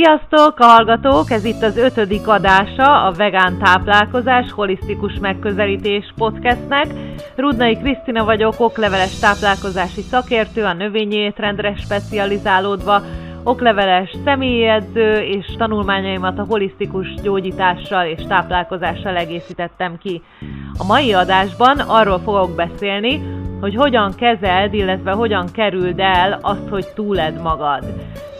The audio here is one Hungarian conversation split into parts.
Sziasztok, a hallgatók! Ez itt az ötödik adása a Vegán Táplálkozás Holisztikus Megközelítés podcastnek. Rudnai Krisztina vagyok, okleveles táplálkozási szakértő, a növényi étrendre specializálódva, okleveles személyedző és tanulmányaimat a holisztikus gyógyítással és táplálkozással egészítettem ki. A mai adásban arról fogok beszélni, hogy hogyan kezeld, illetve hogyan kerüld el azt, hogy túled magad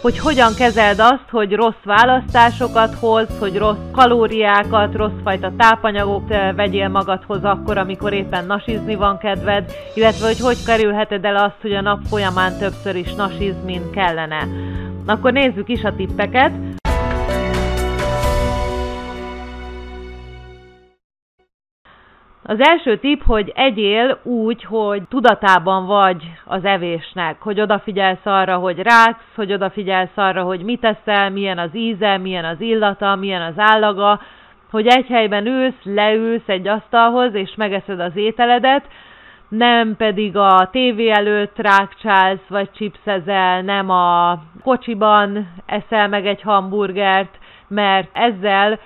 hogy hogyan kezeld azt, hogy rossz választásokat hoz, hogy rossz kalóriákat, rossz fajta tápanyagokat eh, vegyél magadhoz akkor, amikor éppen nasizni van kedved, illetve hogy hogy kerülheted el azt, hogy a nap folyamán többször is nasizz, mint kellene. Akkor nézzük is a tippeket. Az első tipp, hogy egyél úgy, hogy tudatában vagy az evésnek, hogy odafigyelsz arra, hogy ráksz, hogy odafigyelsz arra, hogy mit eszel, milyen az íze, milyen az illata, milyen az állaga, hogy egy helyben ülsz, leülsz egy asztalhoz, és megeszed az ételedet, nem pedig a tévé előtt rákcsálsz, vagy chipszezel, nem a kocsiban eszel meg egy hamburgert, mert ezzel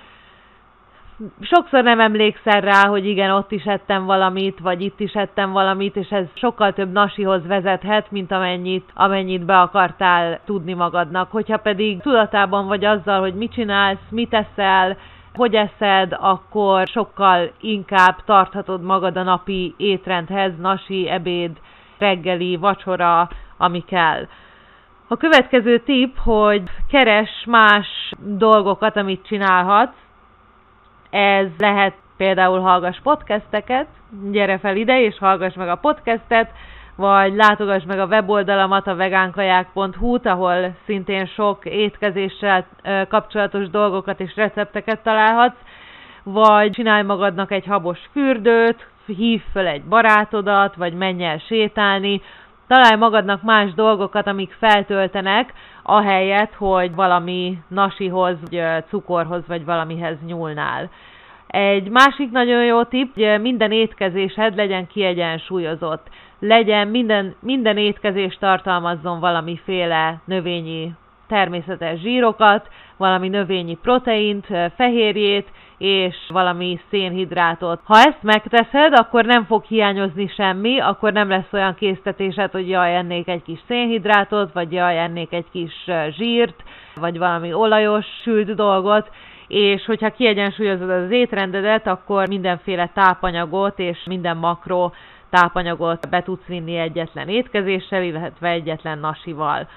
sokszor nem emlékszel rá, hogy igen, ott is ettem valamit, vagy itt is ettem valamit, és ez sokkal több nasihoz vezethet, mint amennyit, amennyit be akartál tudni magadnak. Hogyha pedig tudatában vagy azzal, hogy mit csinálsz, mit eszel, hogy eszed, akkor sokkal inkább tarthatod magad a napi étrendhez, nasi, ebéd, reggeli, vacsora, ami kell. A következő tipp, hogy keres más dolgokat, amit csinálhatsz, ez lehet például hallgass podcasteket, gyere fel ide és hallgass meg a podcastet, vagy látogass meg a weboldalamat, a vegánkaják.hu-t, ahol szintén sok étkezéssel kapcsolatos dolgokat és recepteket találhatsz, vagy csinálj magadnak egy habos fürdőt, hív föl egy barátodat, vagy menj el sétálni, találj magadnak más dolgokat, amik feltöltenek, ahelyett, hogy valami nasihoz, vagy cukorhoz, vagy valamihez nyúlnál. Egy másik nagyon jó tipp, hogy minden étkezésed legyen kiegyensúlyozott. Legyen minden, minden étkezés tartalmazzon valamiféle növényi természetes zsírokat, valami növényi proteint, fehérjét, és valami szénhidrátot. Ha ezt megteszed, akkor nem fog hiányozni semmi, akkor nem lesz olyan késztetésed, hogy jaj, ennék egy kis szénhidrátot, vagy jaj, ennék egy kis zsírt, vagy valami olajos sült dolgot, és hogyha kiegyensúlyozod az étrendedet, akkor mindenféle tápanyagot és minden makro tápanyagot be tudsz vinni egyetlen étkezéssel, illetve egyetlen nasival.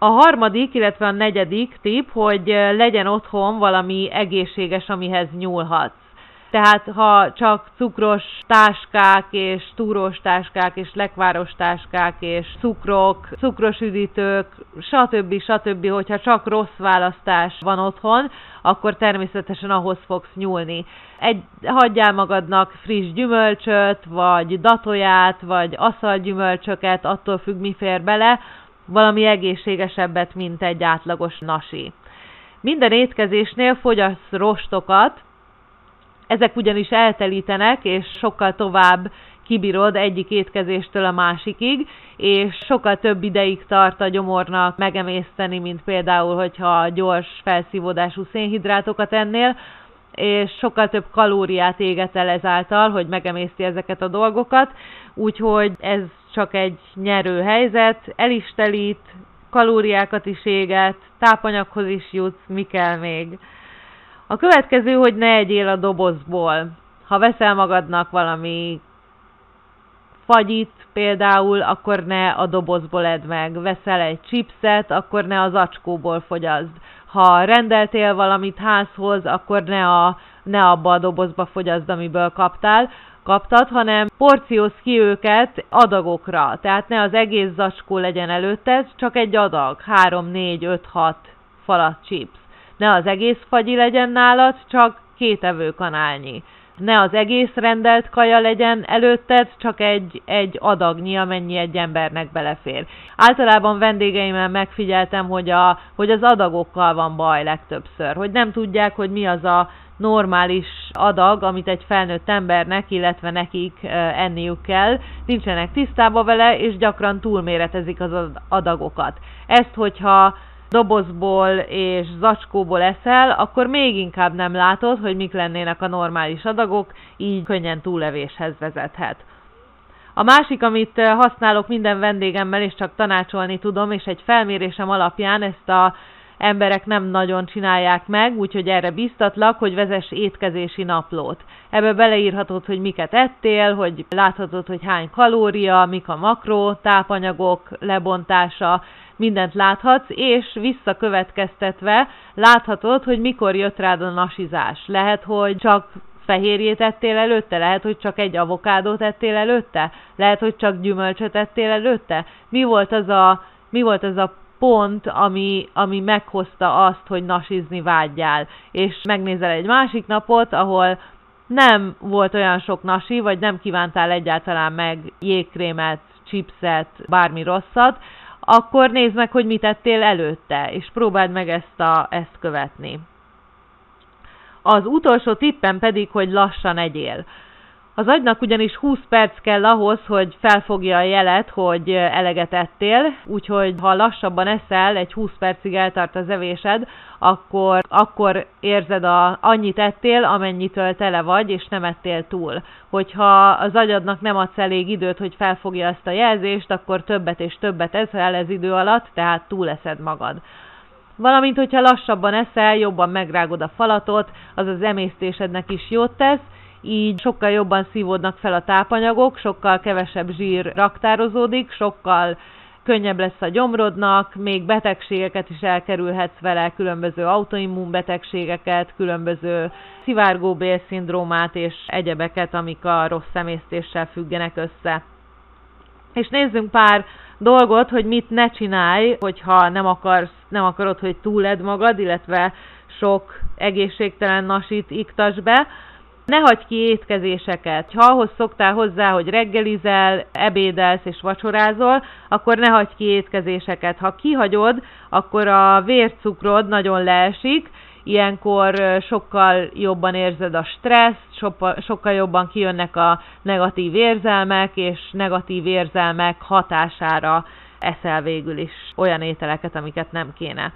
A harmadik, illetve a negyedik tip, hogy legyen otthon valami egészséges, amihez nyúlhatsz. Tehát ha csak cukros táskák és túrós táskák és lekváros táskák és cukrok, cukros üdítők, stb. stb. hogyha csak rossz választás van otthon, akkor természetesen ahhoz fogsz nyúlni. Egy, hagyjál magadnak friss gyümölcsöt, vagy datóját, vagy aszalgyümölcsöket, attól függ mi fér bele, valami egészségesebbet, mint egy átlagos nasi. Minden étkezésnél fogyasz rostokat, ezek ugyanis eltelítenek, és sokkal tovább kibírod egyik étkezéstől a másikig, és sokkal több ideig tart a gyomornak megemészteni, mint például, hogyha gyors felszívódású szénhidrátokat ennél, és sokkal több kalóriát éget el ezáltal, hogy megemészti ezeket a dolgokat, úgyhogy ez csak egy nyerő helyzet, el is telít, kalóriákat is éget, tápanyaghoz is jutsz, mi kell még. A következő, hogy ne egyél a dobozból. Ha veszel magadnak valami fagyit például, akkor ne a dobozból edd meg. Veszel egy chipset, akkor ne az acskóból fogyaszd. Ha rendeltél valamit házhoz, akkor ne, a, ne abba a dobozba fogyaszd, amiből kaptál, kaptad, hanem porcióz ki őket adagokra. Tehát ne az egész zacskó legyen előtted, csak egy adag, 3, 4, 5, 6 falat chips ne az egész fagyi legyen nálad, csak két evőkanálnyi. Ne az egész rendelt kaja legyen előtted, csak egy, egy adagnyi, amennyi egy embernek belefér. Általában vendégeimmel megfigyeltem, hogy, a, hogy az adagokkal van baj legtöbbször, hogy nem tudják, hogy mi az a normális adag, amit egy felnőtt embernek, illetve nekik enniük kell, nincsenek tisztában vele, és gyakran túlméretezik az adagokat. Ezt, hogyha dobozból és zacskóból eszel, akkor még inkább nem látod, hogy mik lennének a normális adagok, így könnyen túlevéshez vezethet. A másik, amit használok minden vendégemmel, és csak tanácsolni tudom, és egy felmérésem alapján ezt a emberek nem nagyon csinálják meg, úgyhogy erre biztatlak, hogy vezess étkezési naplót. Ebbe beleírhatod, hogy miket ettél, hogy láthatod, hogy hány kalória, mik a makró, tápanyagok lebontása, mindent láthatsz, és visszakövetkeztetve láthatod, hogy mikor jött rád a nasizás. Lehet, hogy csak fehérjét ettél előtte? Lehet, hogy csak egy avokádót ettél előtte? Lehet, hogy csak gyümölcsöt ettél előtte? Mi volt az a, mi volt az a pont, ami, ami meghozta azt, hogy nasizni vágyjál. És megnézel egy másik napot, ahol nem volt olyan sok nasi, vagy nem kívántál egyáltalán meg jégkrémet, chipset, bármi rosszat, akkor nézd meg, hogy mit ettél előtte, és próbáld meg ezt, a, ezt követni. Az utolsó tippem pedig, hogy lassan egyél. Az agynak ugyanis 20 perc kell ahhoz, hogy felfogja a jelet, hogy eleget ettél, úgyhogy ha lassabban eszel, egy 20 percig eltart az evésed, akkor, akkor érzed a, annyit ettél, amennyitől tele vagy, és nem ettél túl. Hogyha az agyadnak nem adsz elég időt, hogy felfogja ezt a jelzést, akkor többet és többet eszel ez idő alatt, tehát túleszed magad. Valamint, hogyha lassabban eszel, jobban megrágod a falatot, az az emésztésednek is jót tesz, így sokkal jobban szívódnak fel a tápanyagok, sokkal kevesebb zsír raktározódik, sokkal könnyebb lesz a gyomrodnak, még betegségeket is elkerülhetsz vele, különböző autoimmunbetegségeket, különböző szivárgóbélszindrómát és egyebeket, amik a rossz szemésztéssel függenek össze. És nézzünk pár dolgot, hogy mit ne csinálj, hogyha nem, akarsz, nem akarod, hogy túled magad, illetve sok egészségtelen nasit iktas be. Ne hagyj ki étkezéseket. Ha ahhoz szoktál hozzá, hogy reggelizel, ebédelsz és vacsorázol, akkor ne hagyj ki étkezéseket. Ha kihagyod, akkor a vércukrod nagyon leesik, ilyenkor sokkal jobban érzed a stresszt, sokkal jobban kijönnek a negatív érzelmek, és negatív érzelmek hatására eszel végül is olyan ételeket, amiket nem kéne.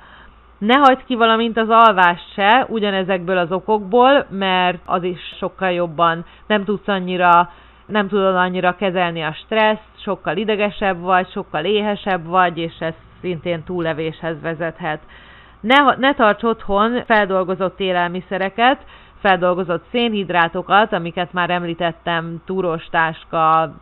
Ne hagyd ki valamint az alvást se, ugyanezekből az okokból, mert az is sokkal jobban nem tudsz annyira nem tudod annyira kezelni a stresszt, sokkal idegesebb vagy, sokkal éhesebb vagy, és ez szintén túlevéshez vezethet. Ne, ne tarts otthon feldolgozott élelmiszereket, feldolgozott szénhidrátokat, amiket már említettem, túrostáska,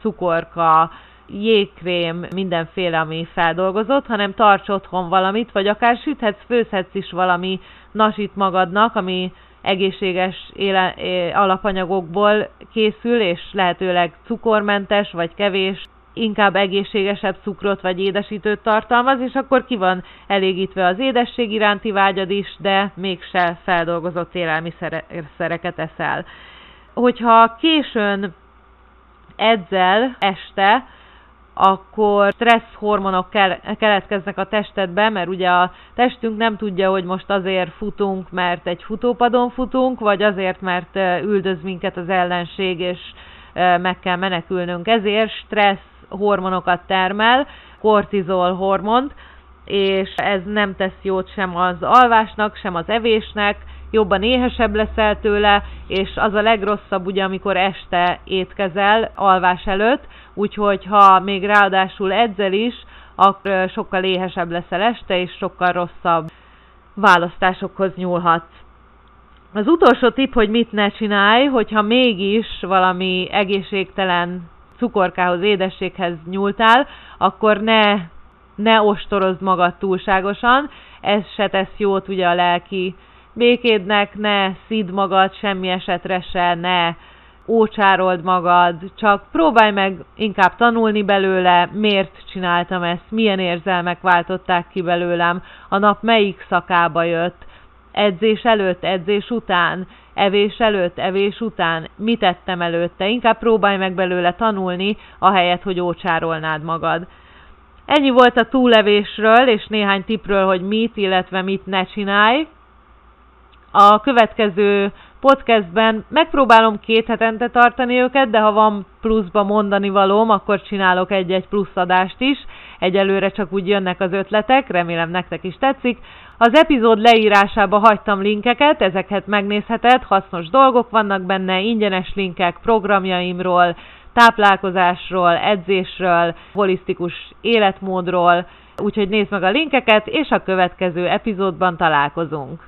cukorka, jégkrém, mindenféle, ami feldolgozott, hanem tarts otthon valamit, vagy akár süthetsz, főzhetsz is valami nasit magadnak, ami egészséges éle, alapanyagokból készül, és lehetőleg cukormentes, vagy kevés, inkább egészségesebb cukrot vagy édesítőt tartalmaz, és akkor ki van elégítve az édesség iránti vágyad is, de mégse feldolgozott élelmiszereket eszel. Hogyha későn edzel este, akkor stressz hormonok keletkeznek a testedbe, mert ugye a testünk nem tudja, hogy most azért futunk, mert egy futópadon futunk, vagy azért, mert üldöz minket az ellenség, és meg kell menekülnünk. Ezért stressz hormonokat termel, kortizol hormont, és ez nem tesz jót sem az alvásnak, sem az evésnek, jobban éhesebb leszel tőle, és az a legrosszabb ugye, amikor este étkezel alvás előtt, úgyhogy ha még ráadásul edzel is, akkor sokkal éhesebb leszel este, és sokkal rosszabb választásokhoz nyúlhatsz. Az utolsó tipp, hogy mit ne csinálj, hogyha mégis valami egészségtelen cukorkához, édességhez nyúltál, akkor ne, ne ostorozd magad túlságosan, ez se tesz jót ugye a lelki békédnek, ne szid magad semmi esetre se, ne ócsárold magad, csak próbálj meg inkább tanulni belőle, miért csináltam ezt, milyen érzelmek váltották ki belőlem, a nap melyik szakába jött, edzés előtt, edzés után, evés előtt, evés után, mit tettem előtte, inkább próbálj meg belőle tanulni, ahelyett, hogy ócsárolnád magad. Ennyi volt a túlevésről, és néhány tipről, hogy mit, illetve mit ne csinálj. A következő podcastben megpróbálom két hetente tartani őket, de ha van pluszba mondani valóm, akkor csinálok egy-egy plusz adást is. Egyelőre csak úgy jönnek az ötletek, remélem nektek is tetszik. Az epizód leírásába hagytam linkeket, ezeket megnézheted, hasznos dolgok vannak benne, ingyenes linkek programjaimról, táplálkozásról, edzésről, holisztikus életmódról, úgyhogy nézd meg a linkeket, és a következő epizódban találkozunk.